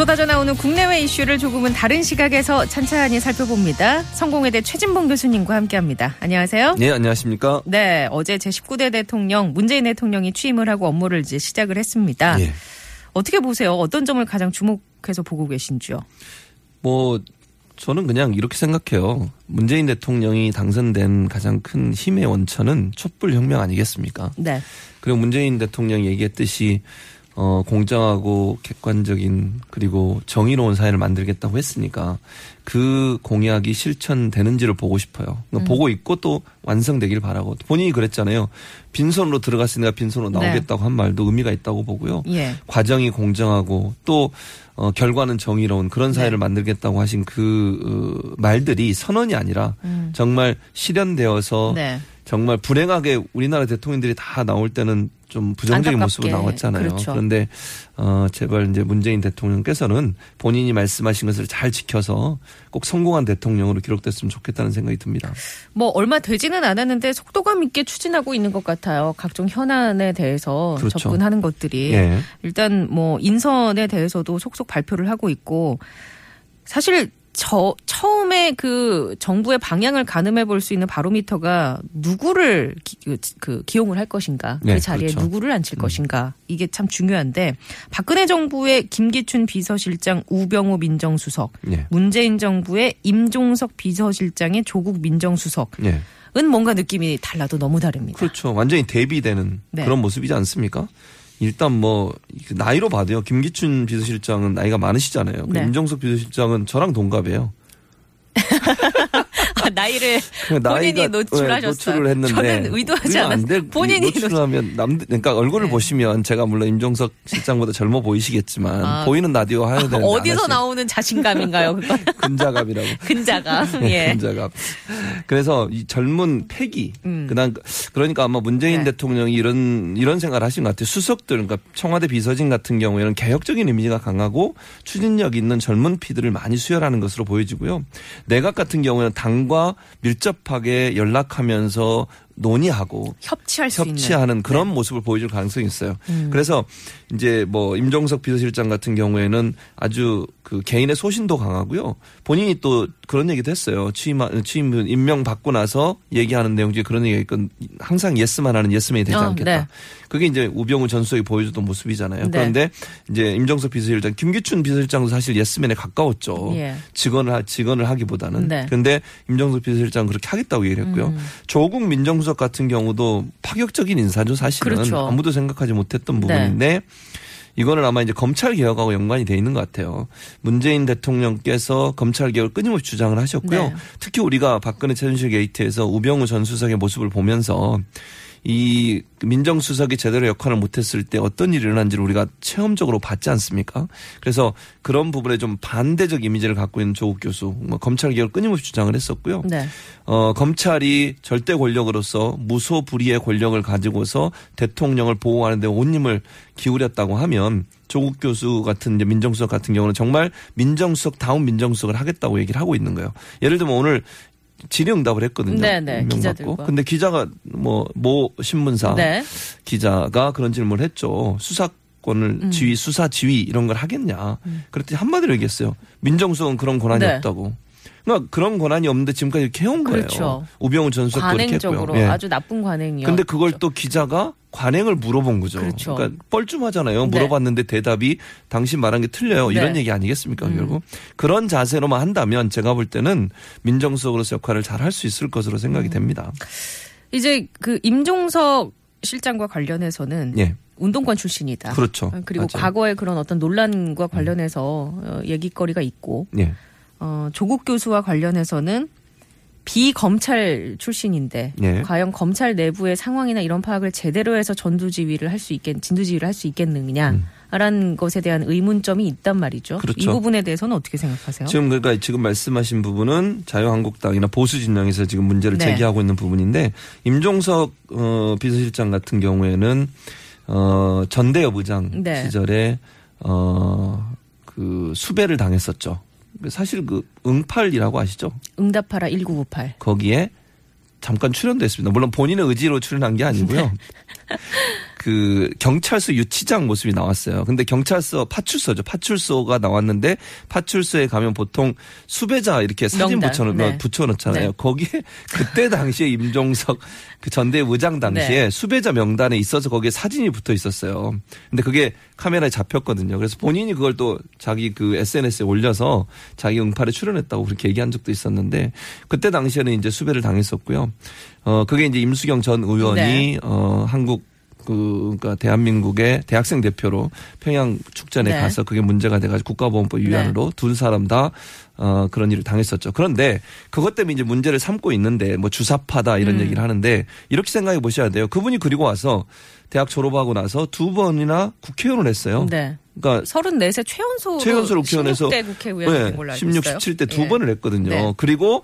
쏟아져 나오는 국내외 이슈를 조금은 다른 시각에서 찬찬히 살펴봅니다. 성공회대 최진봉 교수님과 함께합니다. 안녕하세요. 네, 안녕하십니까? 네, 어제 제19대 대통령 문재인 대통령이 취임을 하고 업무를 이제 시작을 했습니다. 예. 어떻게 보세요? 어떤 점을 가장 주목해서 보고 계신지요? 뭐 저는 그냥 이렇게 생각해요. 문재인 대통령이 당선된 가장 큰 힘의 원천은 촛불 혁명 아니겠습니까? 네. 그리고 문재인 대통령이 얘기했듯이 어 공정하고 객관적인 그리고 정의로운 사회를 만들겠다고 했으니까 그 공약이 실천되는지를 보고 싶어요. 그러니까 보고 있고 또 완성되길 바라고 본인이 그랬잖아요. 빈손으로 들어갔으니까 빈손으로 네. 나오겠다고 한 말도 의미가 있다고 보고요. 예. 과정이 공정하고 또 어, 결과는 정의로운 그런 사회를 네. 만들겠다고 하신 그 어, 말들이 선언이 아니라 정말 실현되어서 네. 정말 불행하게 우리나라 대통령들이 다 나올 때는 좀 부정적인 안타깝게. 모습으로 나왔잖아요. 그렇죠. 런데 어, 제발 이제 문재인 대통령께서는 본인이 말씀하신 것을 잘 지켜서 꼭 성공한 대통령으로 기록됐으면 좋겠다는 생각이 듭니다. 뭐 얼마 되지는 않았는데 속도감 있게 추진하고 있는 것 같아요. 각종 현안에 대해서 그렇죠. 접근하는 것들이 예. 일단 뭐 인선에 대해서도 속속 발표를 하고 있고 사실 저 처음에 그 정부의 방향을 가늠해 볼 수 있는 바로미터가 누구를 기, 그, 그 기용을 할 것인가 네, 그 자리에 그렇죠. 누구를 앉힐 것인가 이게 참 중요한데 박근혜 정부의 김기춘 비서실장 우병우 민정수석 예. 문재인 정부의 임종석 비서실장의 조국 민정수석 예. 은 뭔가 느낌이 달라도 너무 다릅니다. 그렇죠. 완전히 대비되는 네. 그런 모습이지 않습니까? 일단 뭐 나이로 봐도요. 김기춘 비서실장은 나이가 많으시잖아요. 그 네. 임정석 비서실장은 저랑 동갑이에요. 아, 나이를 그러니까 본인이 나이가, 노출하셨어요. 네, 노출을 했는데 저는 의도하지 않았어요. 돼. 본인이 노출하면 남 그러니까 얼굴을 네. 보시면 제가 물론 임종석 실장보다 젊어 보이시겠지만 아. 보이는 라디오 해야 되는데 어디서 안 나오는 자신감인가요? 그건 근자감이라고. 근자가 네, 예. 근자감. 그래서 이 젊은 패기. 음. 그다음 그러니까 아마 문재인 네. 대통령이 이런 이런 생각을 하신 것 같아요. 수석들 그러니까 청와대 비서진 같은 경우에는 개혁적인 이미지가 강하고 추진력 있는 젊은 피들을 많이 수혈하는 것으로 보여지고요. 내각 같은 경우에는 당과 밀접하게 연락하면서 논의하고 협치할 수 있는 네. 협치하는 그런 모습을 보여줄 가능성이 있어요. 음. 그래서 이제 뭐 임종석 비서실장 같은 경우에는 아주 그 개인의 소신도 강하고요. 본인이 또 그런 얘기도 했어요. 취임 취임 임명 받고 나서 얘기하는 내용 중에 그런 얘기가 있건 항상 yes만 하는 예스맨이 되지 어, 않겠다. 네. 그게 이제 우병우 전 수석이 보여주던 모습이잖아요. 네. 그런데 이제 임종석 비서실장, 김기춘 비서실장도 사실 예스맨에 가까웠죠. 예. 직언을 하- 직언을 하기보다는. 네. 그런데 임종석 비서실장 그렇게 하겠다고 얘기를 했고요. 음. 조국 민정수석 같은 경우도 파격적인 인사죠. 사실은 그렇죠. 아무도 생각하지 못했던 부분인데 이거는 아마 이제 검찰 개혁하고 연관이 돼 있는 것 같아요. 문재인 대통령께서 검찰 개혁을 끊임없이 주장을 하셨고요. 네. 특히 우리가 박근혜 최순실 게이트에서 우병우 전 수석의 모습을 보면서 이 민정수석이 제대로 역할을 못했을 때 어떤 일이 일어난지를 우리가 체험적으로 봤지 않습니까? 그래서 그런 부분에 좀 반대적 이미지를 갖고 있는 조국 교수, 뭐 검찰 개혁을 끊임없이 주장을 했었고요. 네. 어, 검찰이 절대 권력으로서 무소불위의 권력을 가지고서 대통령을 보호하는데 온 힘을 기울였다고 하면 조국 교수 같은 이제 민정수석 같은 경우는 정말 민정수석 다운 민정수석을 하겠다고 얘기를 하고 있는 거예요. 예를 들면 오늘 질의응답을 했거든요. 네네. 기자들과. 근데 기자가 뭐 모 신문사 네. 기자가 그런 질문을 했죠. 수사권을 음. 지휘 수사 지휘 이런 걸 하겠냐. 그랬더니 한마디로 얘기했어요. 민정수석은 그런 권한이 네. 없다고. 그러니까 그런 권한이 없는데 지금까지 이렇게 해온 거예요. 그렇죠. 우병우 전 수석도 관행적으로. 예. 아주 나쁜 관행이요. 근데 그걸 또 기자가 관행을 물어본 거죠. 그렇죠. 러니까 뻘쭘하잖아요. 네. 물어봤는데 대답이 당신 말한 게 틀려요. 이런 네. 얘기 아니겠습니까? 음. 결국 그런 자세로만 한다면 제가 볼 때는 민정수석으로서 역할을 잘 할 수 있을 것으로 생각이 음. 됩니다. 이제 그 임종석 실장과 관련해서는 예, 운동권 출신이다. 그렇죠. 그리고 맞아요. 과거에 그런 어떤 논란과 관련해서 어, 얘기거리가 있고 예, 어, 조국 교수와 관련해서는 비검찰 출신인데 예. 과연 검찰 내부의 상황이나 이런 파악을 제대로 해서 전두지휘를 할 수 있겠 진두지휘를 할 수 있겠느냐라는 것에 대한 의문점이 있단 말이죠. 음. 그렇죠. 이 부분에 대해서는 어떻게 생각하세요? 지금 그러니까 지금 말씀하신 부분은 자유한국당이나 보수 진영에서 지금 문제를 네. 제기하고 있는 부분인데 임종석 어, 비서실장 같은 경우에는 어, 전대협 의장 네. 시절에 어, 그 수배를 당했었죠. 사실 그 응팔이라고 아시죠? 응답하라 1998. 거기에 잠깐 출연도 했습니다. 물론 본인의 의지로 출연한 게 아니고요. 네. 그 경찰서 유치장 모습이 나왔어요. 근데 경찰서 파출소죠. 파출소가 나왔는데 파출소에 가면 보통 수배자 이렇게 사진 명단. 붙여놓, 네. 붙여놓잖아요. 네. 거기에 그때 당시에 임종석 그 전대 의장 당시에 네. 수배자 명단에 있어서 거기에 사진이 붙어 있었어요. 근데 그게 카메라에 잡혔거든요. 그래서 본인이 그걸 또 자기 그 SNS에 올려서 자기 응팔에 출연했다고 그렇게 얘기한 적도 있었는데 그때 당시에는 이제 수배를 당했었고요. 어 그게 이제 임수경 전 의원이 네. 어 한국 그, 그니까 대한민국의 대학생 대표로 평양 축전에 네. 가서 그게 문제가 돼가지고 국가보안법 위반으로 두 사람 다 어, 그런 일을 당했었죠. 그런데 그것 때문에 이제 문제를 삼고 있는데 뭐 주사파다 이런 음. 얘기를 하는데 이렇게 생각해 보셔야 돼요. 그분이 그리고 와서 대학 졸업하고 나서 두 번이나 국회의원을 했어요. 네. 그러니까 34세 최연소 최연소로 국회의원에서 16대 국회의원 알고 16, 있어요. 17대 두 예. 번을 했거든요. 네. 그리고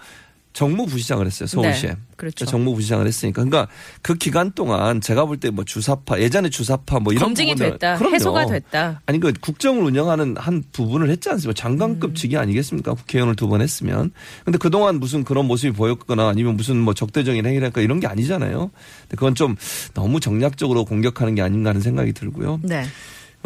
정무부시장을 했어요. 서울시에. 네, 그렇죠. 정무부시장을 했으니까. 그러니까 그 기간 동안 제가 볼 때 뭐 주사파 예전에 주사파 뭐 이런 검증이 부분을- 됐다. 그럼요. 해소가 됐다. 아니 그 국정을 운영하는 한 부분을 했지 않습니까? 장관급 음. 직위 아니겠습니까? 국회의원을 두 번 했으면. 근데 그 동안 무슨 그런 모습이 보였거나 아니면 무슨 뭐 적대적인 행위를 할까 이런 게 아니잖아요. 근데 그건 좀 너무 정략적으로 공격하는 게 아닌가 하는 생각이 들고요. 네.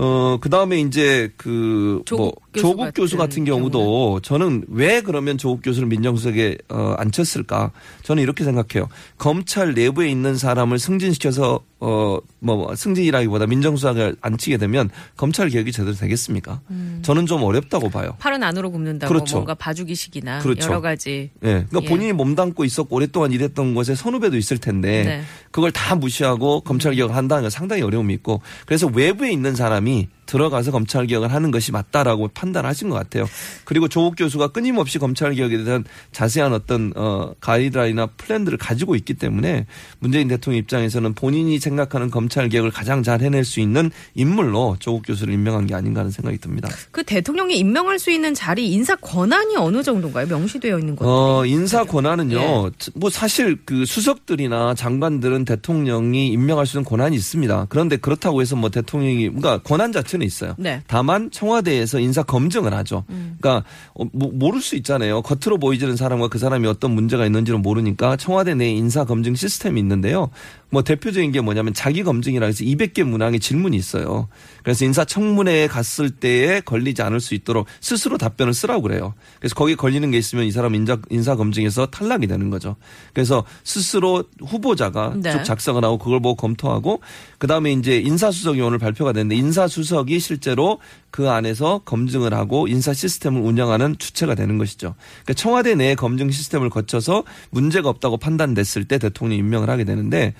어, 그 다음에 이제 그, 조국 뭐, 교수 조국 같은 교수 같은 경우도 저는 왜 그러면 조국 교수를 민정수석에 어, 앉혔을까? 저는 이렇게 생각해요. 검찰 내부에 있는 사람을 승진시켜서 어, 뭐, 승진이라기보다 민정수석에 앉히게 되면 검찰 개혁이 제대로 되겠습니까? 저는 좀 어렵다고 봐요. 팔은 안으로 굽는다고 그렇죠. 뭔가 봐주기식이나 그렇죠. 여러 가지 예. 그러니까 예. 본인이 몸담고 있었고 오랫동안 일했던 곳에 선후배도 있을 텐데 네. 그걸 다 무시하고 검찰 개혁을 한다는 건 상당히 어려움이 있고 그래서 외부에 있는 사람이 들어가서 검찰 개혁을 하는 것이 맞다라고 판단하신 것 같아요. 그리고 조국 교수가 끊임없이 검찰 개혁에 대한 자세한 어떤 어 가이드라인이나 플랜들을 가지고 있기 때문에 문재인 대통령 입장에서는 본인이 생각하는 검찰 개혁을 가장 잘 해낼 수 있는 인물로 조국 교수를 임명한 게 아닌가 하는 생각이 듭니다. 그 대통령이 임명할 수 있는 자리 인사 권한이 어느 정도인가요? 명시되어 있는 것들이. 어, 인사 권한은요, 예. 뭐 사실 그 수석들이나 장관들은 대통령이 임명할 수 있는 권한이 있습니다. 그런데 그렇다고 해서 뭐 대통령이, 그러니까 권한 자체는 있어요. 네. 음. 다만 청와대에서 인사 검증을 하죠. 그러니까 어, 뭐, 모를 수 있잖아요. 겉으로 보이지는 사람과 그 사람이 어떤 문제가 있는지는 모르니까 청와대 내 인사 검증 시스템이 있는데요. 뭐 대표적인 게 뭐냐면 자기 검증이라 해서 200개 문항의 질문이 있어요. 그래서 인사청문회에 갔을 때에 걸리지 않을 수 있도록 스스로 답변을 쓰라고 그래요. 그래서 거기에 걸리는 게 있으면 이 사람 인사, 인사 검증에서 탈락이 되는 거죠. 그래서 스스로 후보자가 네. 쭉 작성을 하고 그걸 보고 검토하고 그다음에 이제 인사수석이 오늘 발표가 됐는데 인사수석이 실제로 그 안에서 검증을 하고 인사 시스템을 운영하는 주체가 되는 것이죠. 그러니까 청와대 내 검증 시스템을 거쳐서 문제가 없다고 판단됐을 때 대통령 임명을 하게 되는데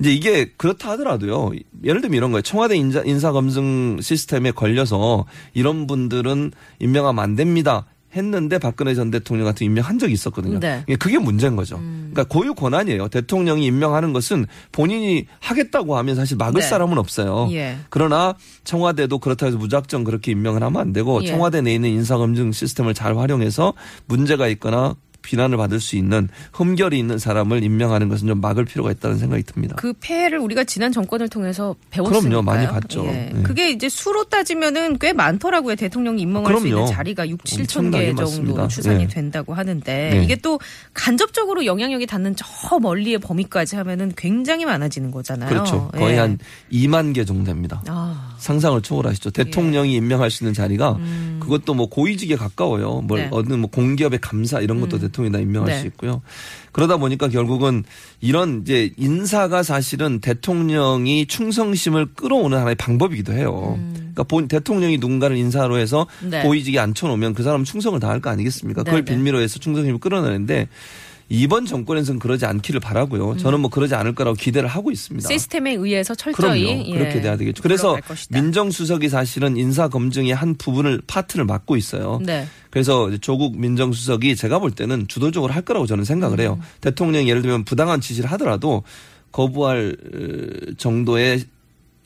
이제 이게 그렇다 하더라도요. 예를 들면 이런 거예요. 청와대 인사 검증 시스템에 걸려서 이런 분들은 임명하면 안 됩니다. 했는데 박근혜 전 대통령 같은 임명한 적이 있었거든요. 네. 예, 그게 문제인 거죠. 그러니까 고유 권한이에요. 대통령이 임명하는 것은 본인이 하겠다고 하면 사실 막을 네. 사람은 없어요. 예. 그러나 청와대도 그렇다 해서 무작정 그렇게 임명을 하면 안 되고 예. 청와대 내에 있는 인사검증 시스템을 잘 활용해서 문제가 있거나 비난을 받을 수 있는 흠결이 있는 사람을 임명하는 것은 좀 막을 필요가 있다는 생각이 듭니다. 그 폐해를 우리가 지난 정권을 통해서 배웠으니까요. 그럼요. 많이 봤죠. 예. 예. 그게 이제 수로 따지면은 꽤 많더라고요. 대통령이 임명할 수 그럼요. 있는 자리가 6, 7천 엄청나게 개 정도. 추산이 예. 된다고 하는데 예. 이게 또 간접적으로 영향력이 닿는 저 멀리의 범위까지 하면은 굉장히 많아지는 거잖아요. 그렇죠. 거의 예. 한 2만 개 정도 됩니다. 아, 상상을 초월하시죠. 대통령이 임명할 수 있는 자리가 그것도 뭐 고위직에 가까워요. 뭘 음. 네. 어느 뭐 공기업의 감사 이런 것도 대통령이 다 임명할 네. 수 있고요. 그러다 보니까 결국은 이런 이제 인사가 사실은 대통령이 충성심을 끌어오는 하나의 방법이기도 해요. 그러니까 본 대통령이 누군가를 인사로 해서 음. 네. 고위직에 앉혀놓으면 그 사람은 충성을 다할 거 아니겠습니까? 그걸 네, 네. 빌미로 해서 충성심을 끌어내는데 이번 정권에서는 그러지 않기를 바라고요. 저는 뭐 그러지 않을 거라고 기대를 하고 있습니다. 음. 시스템에 의해서 철저히 그럼요. 예, 그렇게 돼야 되겠죠. 그래서. 민정수석이 사실은 인사 검증의 한 부분을 파트를 맡고 있어요. 네. 그래서 조국 민정수석이 제가 볼 때는 주도적으로 할 거라고 저는 생각을 해요. 대통령이 예를 들면 부당한 지시를 하더라도 거부할 어, 정도의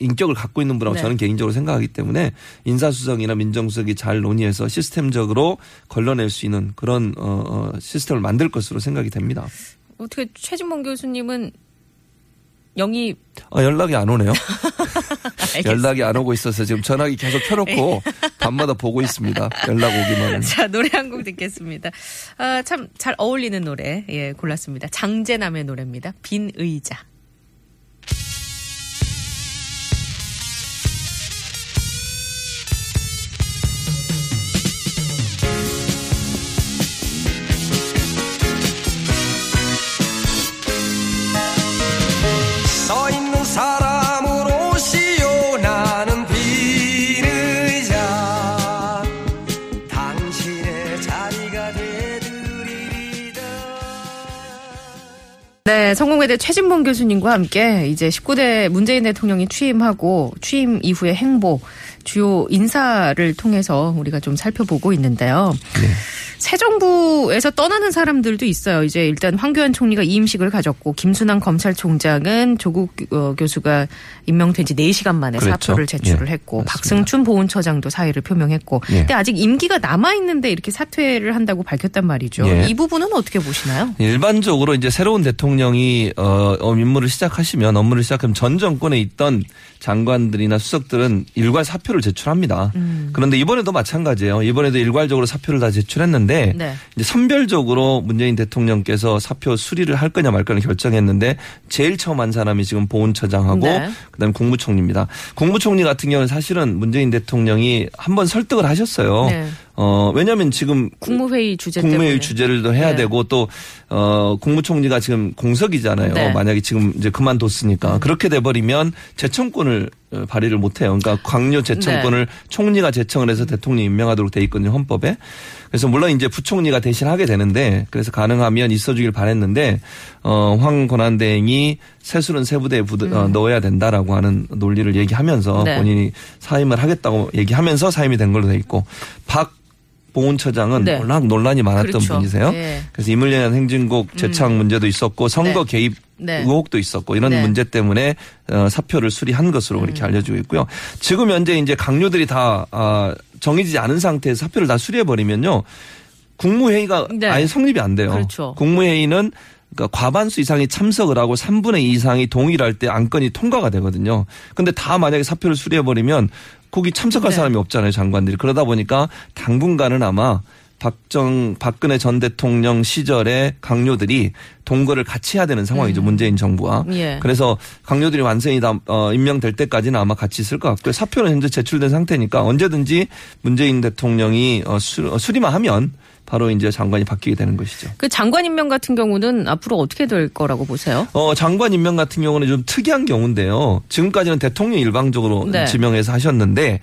인격을 갖고 있는 분이라고 네. 저는 개인적으로 생각하기 때문에 인사수석이나 민정수석이 잘 논의해서 시스템적으로 걸러낼 수 있는 그런 어, 어, 시스템을 만들 것으로 생각이 됩니다. 어떻게 최진봉 교수님은 영입 아, 연락이 안 오네요. 연락이 안 오고 있어서 지금 전화기 계속 켜놓고 밤마다 보고 있습니다. 연락 오기만은. 자, 노래 한 곡 듣겠습니다. 아, 참 잘 어울리는 노래, 예, 골랐습니다. 장재남의 노래입니다. 빈 의자. 네, 성공회대 최진봉 교수님과 함께 이제 19대 문재인 대통령이 취임하고 취임 이후의 행보, 주요 인사를 통해서 우리가 좀 살펴보고 있는데요. 새 정부에서 떠나는 사람들도 있어요. 이제 일단 황교안 총리가 이임식을 가졌고 김순환 검찰총장은 조국 어, 교수가 임명된 지 4시간 만에 그랬죠. 사표를 제출을 예, 했고 맞습니다. 박승춘 보훈처장도 사의를 표명했고 예. 근데 아직 임기가 남아 있는데 이렇게 사퇴를 한다고 밝혔단 말이죠. 예. 이 부분은 어떻게 보시나요? 일반적으로 이제 새로운 대통령이 어, 어, 임무를 시작하시면 업무를 시작하면 전 정권에 있던 장관들이나 수석들은 일괄 사표를 제출합니다. 음. 그런데 이번에도 마찬가지예요. 이번에도 일괄적으로 사표를 다 제출했는데 네. 이제 선별적으로 문재인 대통령께서 사표 수리를 할 거냐 말 거냐 결정했는데 제일 처음 한 사람이 지금 보훈처장하고 네. 그다음에 국무총리입니다. 국무총리 같은 경우는 사실은 문재인 대통령이 한 번 설득을 하셨어요. 네. 어, 왜냐하면 지금 국무회의 주제 국무회의 때문에. 주제를 더 해야 네. 되고 또 어, 국무총리가 지금 공석이잖아요. 네. 음. 만약에 지금 이제 그만뒀으니까 그렇게 돼 버리면 재청권을 어, 발휘를 못 해요. 그러니까 강요 재청권을 네. 총리가 재청을 해서 대통령이 임명하도록 돼 있거든요, 헌법에. 그래서 물론 이제 부총리가 대신 하게 되는데 그래서 가능하면 있어 주길 바랬는데 어, 황 권한대행이 세술은 세부대에 부드- 어, 넣어야 된다라고 하는 논리를 얘기하면서 음. 네. 본인이 사임을 하겠다고 얘기하면서 사임이 된 걸로 돼 있고 박 보훈처장은 네. 워낙 논란이 많았던 그렇죠. 분이세요. 예. 그래서 이물련한 행진곡 재창 문제도 있었고 선거 네. 개입 네. 의혹도 있었고 이런 네. 음. 문제 때문에 어, 사표를 수리한 것으로 그렇게 알려지고 있고요. 지금 현재 이제 강요들이 다 아, 정해지지 않은 상태에서 사표를 다 수리해 버리면요. 국무회의가 네. 아예 성립이 안 돼요. 그렇죠. 국무회의는 그러니까 과반수 이상이 참석을 하고 3분의 2 이상이 동의를 할 때 안건이 통과가 되거든요. 근데 다 만약에 사표를 수리해 버리면 거기 참석할 네. 사람이 없잖아요, 장관들이. 그러다 보니까 당분간은 아마 박정 박근혜 전 대통령 시절의 강요들이 동거를 같이 해야 되는 상황이죠. 문재인 정부와. 음. 예. 그래서 강요들이 완전히 다 어, 임명될 때까지는 아마 같이 있을 것 같고요. 사표는 현재 제출된 상태니까 언제든지 문재인 대통령이 어, 수, 어, 수리만 하면 바로 이제 장관이 바뀌게 되는 것이죠. 그 장관 임명 같은 경우는 앞으로 어떻게 될 거라고 보세요? 어, 장관 임명 같은 경우는 좀 특이한 경우인데요. 지금까지는 대통령이 일방적으로 네. 지명해서 하셨는데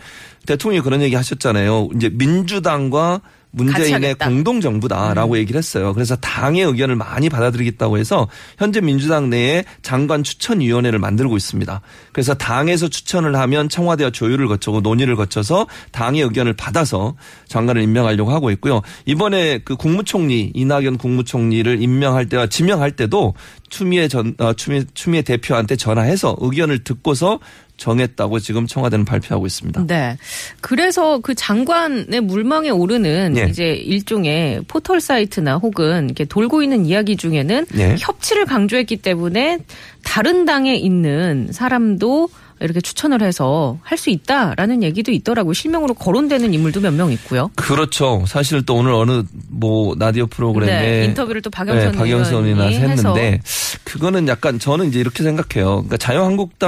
대통령이 그런 얘기 하셨잖아요. 이제 민주당과 문재인의 하겠다. 음. 공동 정부다라고 얘기를 했어요. 그래서 당의 의견을 많이 받아들이겠다고 해서 현재 민주당 내에 장관 추천 위원회를 만들고 있습니다. 그래서 당에서 추천을 하면 청와대와 조율을 거쳐고 논의를 거쳐서 당의 의견을 받아서 장관을 임명하려고 하고 있고요. 이번에 그 국무총리 이낙연 국무총리를 임명할 때와 지명할 때도 추미애 전 어, 추미애, 추미애 대표한테 전화해서 의견을 듣고서 정했다고 지금 청와대는 발표하고 있습니다. 네. 그래서 그 장관의 물망에 오르는 예. 이제 일종의 포털 사이트나 혹은 이렇게 돌고 있는 이야기 중에는 예. 협치를 강조했기 때문에 다른 당에 있는 사람도 이렇게 추천을 해서 할 수 있다라는 얘기도 있더라고요. 실명으로 거론되는 인물도 몇 명 있고요. 그렇죠. 사실 또 오늘 어느 뭐 라디오 프로그램에 네, 인터뷰를 또 박영선 네, 박영선이나 했는데 그거는 약간 저는 이제 이렇게 생각해요. 그러니까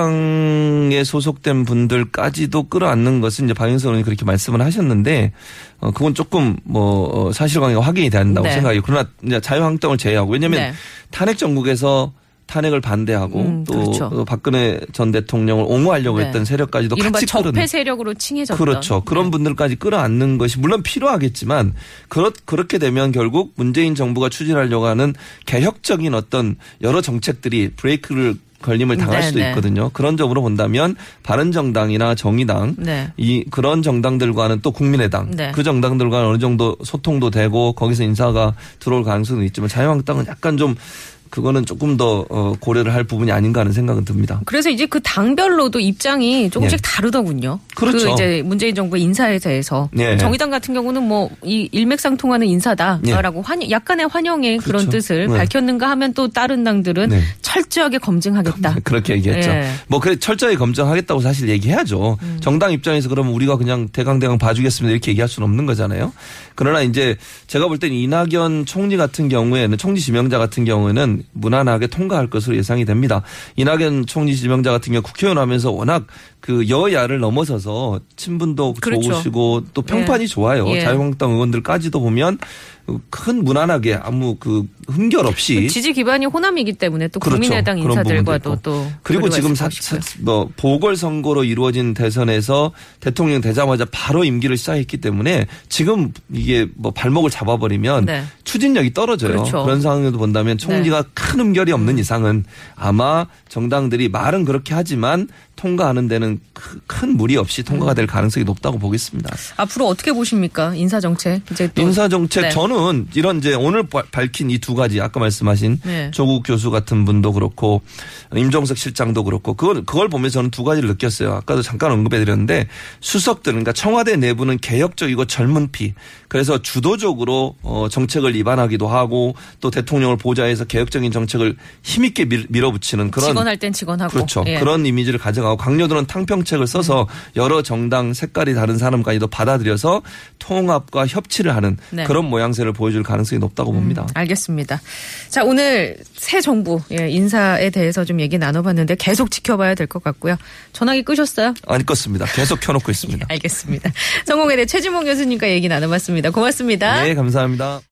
자유한국당에 소속된 분들까지도 끌어안는 것은 이제 박영선 의원이 그렇게 말씀을 하셨는데 어 그건 조금 뭐 어, 사실관계가 확인이 된다고 네. 생각해요. 그러나 이제 자유한국당을 제외하고 왜냐하면 네. 탄핵 정국에서 탄핵을 반대하고 음, 또 그렇죠. 어, 박근혜 전 대통령을 옹호하려고 네. 했던 세력까지도 같이. 적폐 세력으로 칭해졌던 그렇죠. 그런 네. 분들까지 끌어안는 것이 물론 필요하겠지만 그렇 그렇게 되면 결국 문재인 정부가 추진하려고 하는 개혁적인 어떤 여러 정책들이 브레이크를 걸림을 당할 네, 수도 네. 있거든요. 그런 점으로 본다면 바른정당이나 정의당 네. 이 그런 정당들과는 또 국민의당 네. 그 정당들과는 어느 정도 소통도 되고 거기서 인사가 들어올 가능성도 있지만 자유한국당은 약간 좀 그거는 조금 더 어, 고려를 할 부분이 아닌가 하는 생각은 듭니다. 그래서 이제 그 당별로도 입장이 조금씩 네. 다르더군요. 그렇죠. 그 이제 문재인 정부 인사에 대해서 네. 정의당 같은 경우는 뭐 이 일맥상통하는 인사다라고 환 약간의 환영의 그런 네. 그렇죠. 뜻을 네. 밝혔는가 하면 또 다른 당들은 네. 철저하게 검증하겠다. 그렇게 얘기했죠. 예. 뭐 그래 철저히 검증하겠다고 사실 얘기해야죠. 음. 정당 입장에서 그러면 우리가 그냥 대강대강 봐주겠습니다 이렇게 얘기할 수는 없는 거잖아요. 그러나 이제 제가 볼 때는 이낙연 총리 같은 경우에는 총리 지명자 같은 경우에는 무난하게 통과할 것으로 예상이 됩니다. 이낙연 총리 지명자 같은 경우 국회의원 하면서 워낙 그 여야를 넘어서서 친분도 그렇죠. 좋으시고 또 평판이 예. 좋아요. 예. 자유한국당 의원들까지도 보면 큰 무난하게 아무 그 흠결 없이 지지 기반이 호남이기 때문에 또 그렇죠. 국민의당 인사들과도 또 그리고 지금 사. 사- 뭐 보궐 선거로 이루어진 대선에서 대통령 되자마자 바로 임기를 시작했기 때문에 지금 이게 뭐 발목을 잡아버리면 네. 추진력이 떨어져요. 그렇죠. 런 상황에도 본다면 총리가 큰 음결이 없는 이상은 아마 정당들이 말은 그렇게 하지만 통과하는 데는 크- 큰 무리 없이 통과가 될 가능성이 높다고 보겠습니다. 앞으로 어떻게 보십니까 인사 정책 이제 또 인사 정책 네. 저는 이런 이제 오늘 바- 밝힌 이 두 가지 아까 말씀하신 네. 조국 교수 같은 분도 그렇고 임종석 실장도 그렇고 그걸 그걸 보면서 저는 두 가지를 느꼈어요. 아까도 잠깐 언급해 드렸는데 수석들 그러니까 청와대 내부는 개혁적이고 젊은 피. 그래서 주도적으로 어 정책을 입안하기도 하고 또 대통령을 보좌해서 개혁적인 정책을 힘있게 밀- 밀어붙이는 그런 직원할 땐 직원하고 그렇죠. 예. 그런 이미지를 가져가 고 강요들은 탕평책을 써서 여러 정당 색깔이 다른 사람까지도 받아들여서 통합과 협치를 하는 네. 그런 모양새를 보여줄 가능성이 높다고 봅니다. 알겠습니다. 자, 오늘 새 정부 예, 인사에 대해서 좀 얘기 나눠봤는데 계속 지켜봐야 될 것 같고요. 전화기 끄셨어요? 안 껐습니다. 계속 켜놓고 있습니다. 알겠습니다. 성공회대 최지몽 교수님과 얘기 나눠봤습니다. 고맙습니다. 네, 감사합니다.